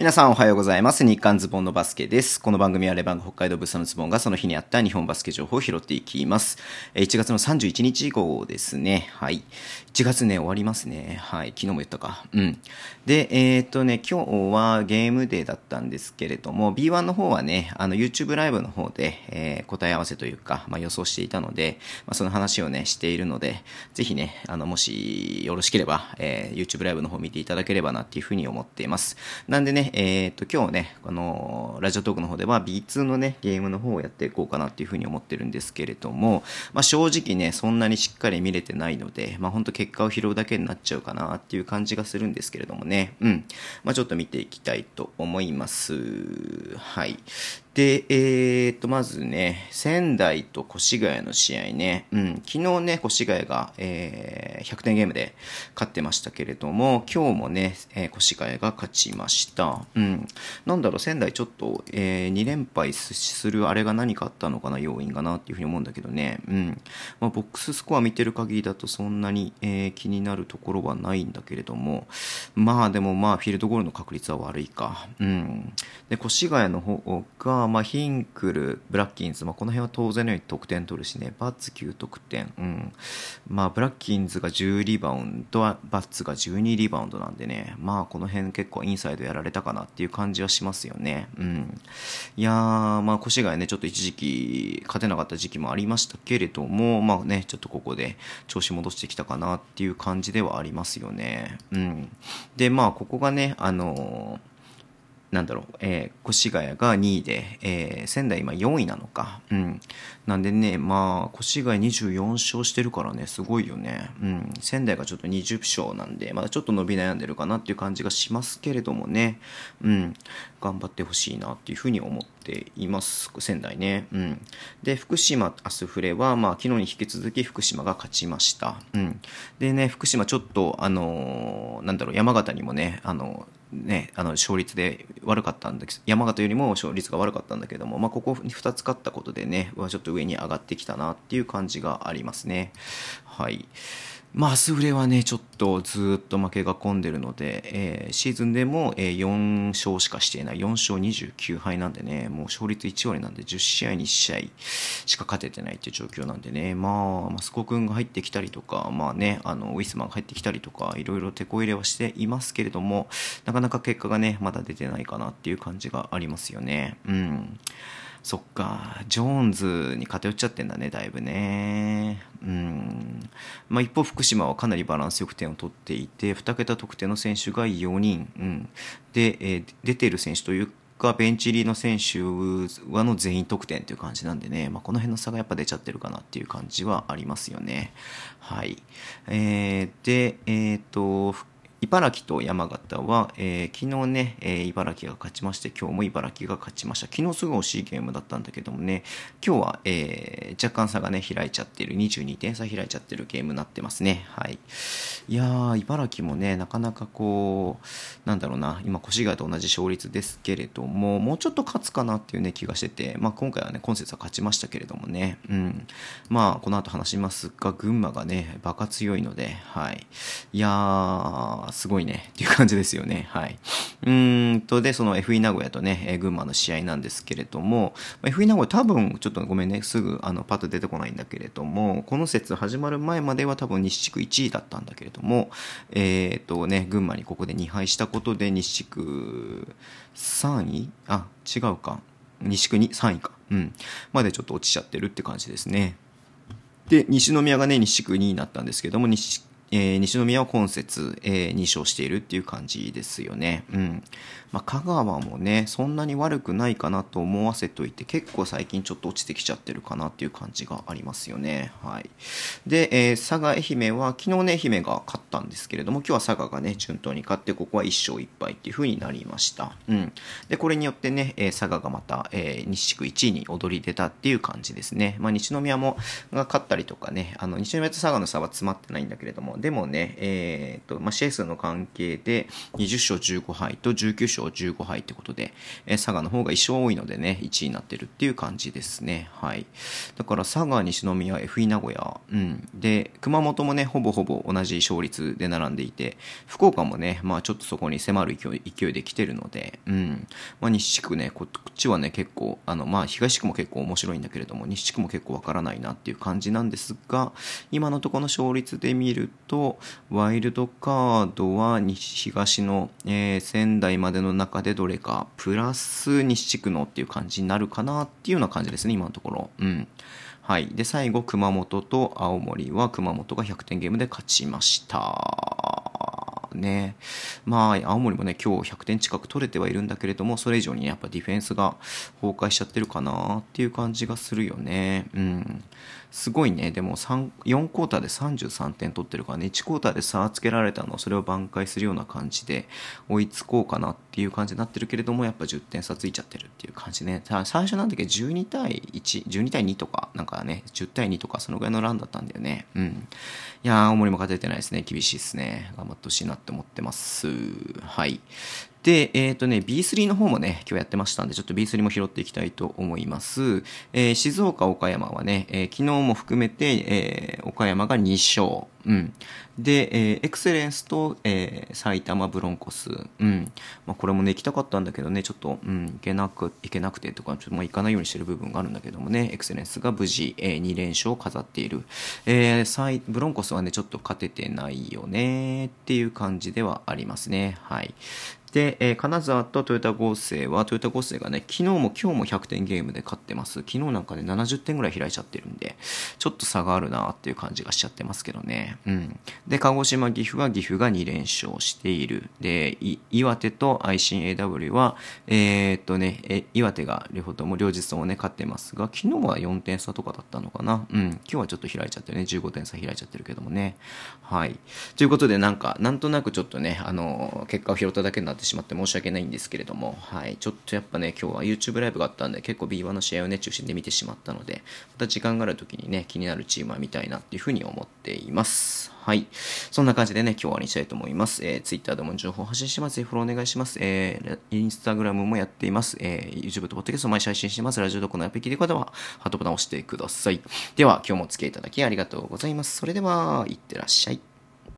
皆さんおはようございます。日刊ズボンのバスケです。この番組はレバンガ北海道ブッサのズボンがその日にあった日本バスケ情報を拾っていきます。1月の31日号ですね。はい。1月ね、終わりますね。はい。昨日も言ったか。うん。で、えーっとね、今日はゲームデーだったんですけれども、B1 の方はね、あの YouTube ライブの方で、えー答え合わせというか、まあ、予想していたので、まあ、その話をね、しているので、ぜひね、あの、もしよろしければ、えー YouTube ライブの方見ていただければなっていうふうに思っています。なんでね、えーと、今日ね、あのラジオトークの方では B2 のね、ゲームの方をやっていこうかなっていうふうに思ってるんですけれども、まあ、正直ね、そんなにしっかり見れてないので、まあ、本当結果を拾うだけになっちゃうかなっていう感じがするんですけれどもね、うん。まあ、ちょっと見ていきたいと思います。はい。で、えー、と、まずね、仙台と越谷の試合ね、うん、昨日ね、越谷が、えー100点ゲームで勝ってましたけれども、今日もね、えー越谷が勝ちました。うん。なんだろう、仙台ちょっと、え2連敗するあれが何かあったのかな、要因がなっていうふうに思うんだけどね、うん。まあ、ボックススコア見てる限りだとそんなに、えー気になるところはないんだけれども、まあでもまあ、フィールドゴールの確率は悪いか。うん。で、越谷の方が、まあ、ヒンクル、ブラッキンズ、まあ、この辺は当然のように得点取るしね、バッツ9得点。うん。まあ、ブラッキンズが10リバウンド、バッツが12リバウンドなんでね、まあ、この辺結構インサイドやられたかなっていう感じはしますよね。うん。いやー、まあ、越谷ね、ちょっと一時期勝てなかった時期もありましたけれども、まあね、ちょっとここで調子戻してきたかなっていう感じではありますよね。うん。で、まあ、ここがね、あのーなんだろう、えー越谷が2位で、えー仙台今4位なのか。うん。なんでね、まあ、越谷24勝してるからね、すごいよね。うん。仙台がちょっと20勝なんで、まだちょっと伸び悩んでるかなっていう感じがしますけれどもね。うん。頑張ってほしいなっていうふうに思ってています。仙台ね。うん。で、福島、アスフレは、まあ、昨日に引き続き福島が勝ちました。うん。でね、福島ちょっと、あのーなんだろう、山形にもね、あのね、あの勝率で悪かったんだけど山形よりも勝率が悪かったんだけども、まあ、ここ2つ勝ったことでねはちょっと上に上がってきたなっていう感じがありますね。はいまあ、スフレはね、ちょっとずっと負けが込んでるので、えーシーズンでも、えー4勝しかしていない、4勝29敗なんでね、もう勝率1割なんで、10試合に1試合しか勝ててないっていう状況なんでね、まあ、マスコ君が入ってきたりとか、まあね、あの、ウィスマンが入ってきたりとか、いろいろ手こ入れはしていますけれども、なかなか結果がね、まだ出てないかなっていう感じがありますよね。うん。そっか、ジョーンズに偏っちゃってんだね、だいぶね。うん。まあ、一方、福島はかなりバランスよく点を取っていて、2桁得点の選手が4人。うん。で、えー出ている選手というか、ベンチ入りの選手はの全員得点という感じなんでね、まあ、この辺の差がやっぱ出ちゃってるかなっていう感じはありますよね。はい。えーで、えっ、と、茨城と山形は、えー昨日ね、えー茨城が勝ちまして、今日も茨城が勝ちました。昨日すごい惜しいゲームだったんだけどもね、今日は、えー若干差がね、開いちゃってる、22点差開いちゃってるゲームになってますね。はい。いやー、茨城もね、なかなかこう、なんだろうな、今、越谷と同じ勝率ですけれども、もうちょっと勝つかなっていうね、気がしてて、まあ今回はね、今節は勝ちましたけれどもね、うん。まあ、この後話しますが、群馬がね、バカ強いので、はい。いやー、すごいね、っていう感じですよね。はい。うんと、で、その FE 名古屋とね、え群馬の試合なんですけれども、ま FE 名古屋多分、ちょっとごめんね、すぐ、あの、パッと出てこないんだけれども、この節始まる前までは多分西地区1位だったんだけれども、えっ、とね、群馬にここで2敗したことで西地区3位？あ、違うか。西区に3位か。うん。までちょっと落ちちゃってるって感じですね。で、西宮がね、西地区2位になったんですけども、西えー西宮は今節、えー2勝しているっていう感じですよね。うん。まあ、香川もね、そんなに悪くないかなと思わせといて、結構最近ちょっと落ちてきちゃってるかなっていう感じがありますよね。はい。で、えー佐賀、愛媛は、昨日ね、愛媛が勝ったんですけれども、今日は佐賀がね、順当に勝って、ここは1勝1敗っていう風になりました。うん。で、これによってね、えー佐賀がまた、えー西地区1位に躍り出たっていう感じですね。まあ、西宮も、が勝ったりとかね、あの、西宮と佐賀の差は詰まってないんだけれども、でもね、えーとまあ、試合数の関係で20勝15敗と19勝15敗ってことで、えー、佐賀の方が1勝多いのでね、1位になってるっていう感じですね。はい。だから佐賀、西宮、FE 名古屋、うん。で、熊本もね、ほぼほぼ同じ勝率で並んでいて、福岡もね、まあちょっとそこに迫る勢い勢いで来てるので、うん。まあ西地区ね、こっちはね、結構、あの、まあ東地区も結構面白いんだけれども、西地区も結構わからないなっていう感じなんですが、今のところの勝率で見ると、ワイルドカードは西東の、えー、仙台までの中でどれか、プラス西地区のっていう感じになるかなっていうような感じですね、今のところ。うん。はい。で、最後、熊本と青森は熊本が100点ゲームで勝ちました。ね。まあ、青森もね、今日100点近く取れてはいるんだけれども、それ以上に、やっぱディフェンスが崩壊しちゃってるかなっていう感じがするよね。うん。すごいね。でも3、4クォーターで33点取ってるからね、1クォーターで差をつけられたのをそれを挽回するような感じで追いつこうかなっていう感じになってるけれども、やっぱ10点差ついちゃってるっていう感じね。最初なんだっけ？12対1、12対2とか、なんかね、10対2とかそのぐらいのランだったんだよね。うん。いやー、青森も勝ててないですね。厳しいですね。頑張ってほしいなって思ってます。はい。で、えっ、ー、とね、B3 の方もね、今日やってましたんで、ちょっと B3 も拾っていきたいと思います。えー、静岡、岡山はね、えー、昨日も含めて、えー、岡山が2勝。うん。で、えー、エクセレンスと、えー、埼玉ブロンコス。うん。まあ、これもね、行きたかったんだけどね、ちょっと、うん、行けなく、行けなくてとか、ちょっともう行かないようにしてる部分があるんだけどもね、エクセレンスが無事、えー、2連勝を飾っている。えー、ブロンコスはね、ちょっと勝ててないよねっていう感じではありますね。はい。で、えー、金沢とトヨタ合成は、トヨタ合成がね、昨日も今日も100点ゲームで勝ってます。昨日なんかね、70点ぐらい開いちゃってるんで、ちょっと差があるなっていう感じがしちゃってますけどね。うん。で、鹿児島、岐阜は岐阜が2連勝している。で、岩手と愛心 AW は、えー、っとね、え岩手が両方とも両日ともね、勝ってますが、昨日は4点差とかだったのかな。うん。今日はちょっと開いちゃってるね、15点差開いちゃってるけどもね。はい。ということで、なんか、なんとなくちょっとね、あの、結果を拾っただけになってってしまって申し訳ないんですけれども、はい、ちょっとやっぱね、今日は YouTube ライブがあったんで、結構 B1 の試合をね、中心で見てしまったので、また時間がある時にね、気になるチームは見たいなっていうふうに思っています。はい。そんな感じでね、今日は終わりにしたいと思います。えー、Twitter でも情報を発信します。ぜひフォローお願いします。えー、Instagram もやっています。えー、YouTube と Podcast を毎週配信してます。ラジオどこのアプリ聞いてる方は、ハートボタンを押してください。では、今日もお付き合いいただきありがとうございます。それでは、いってらっしゃい。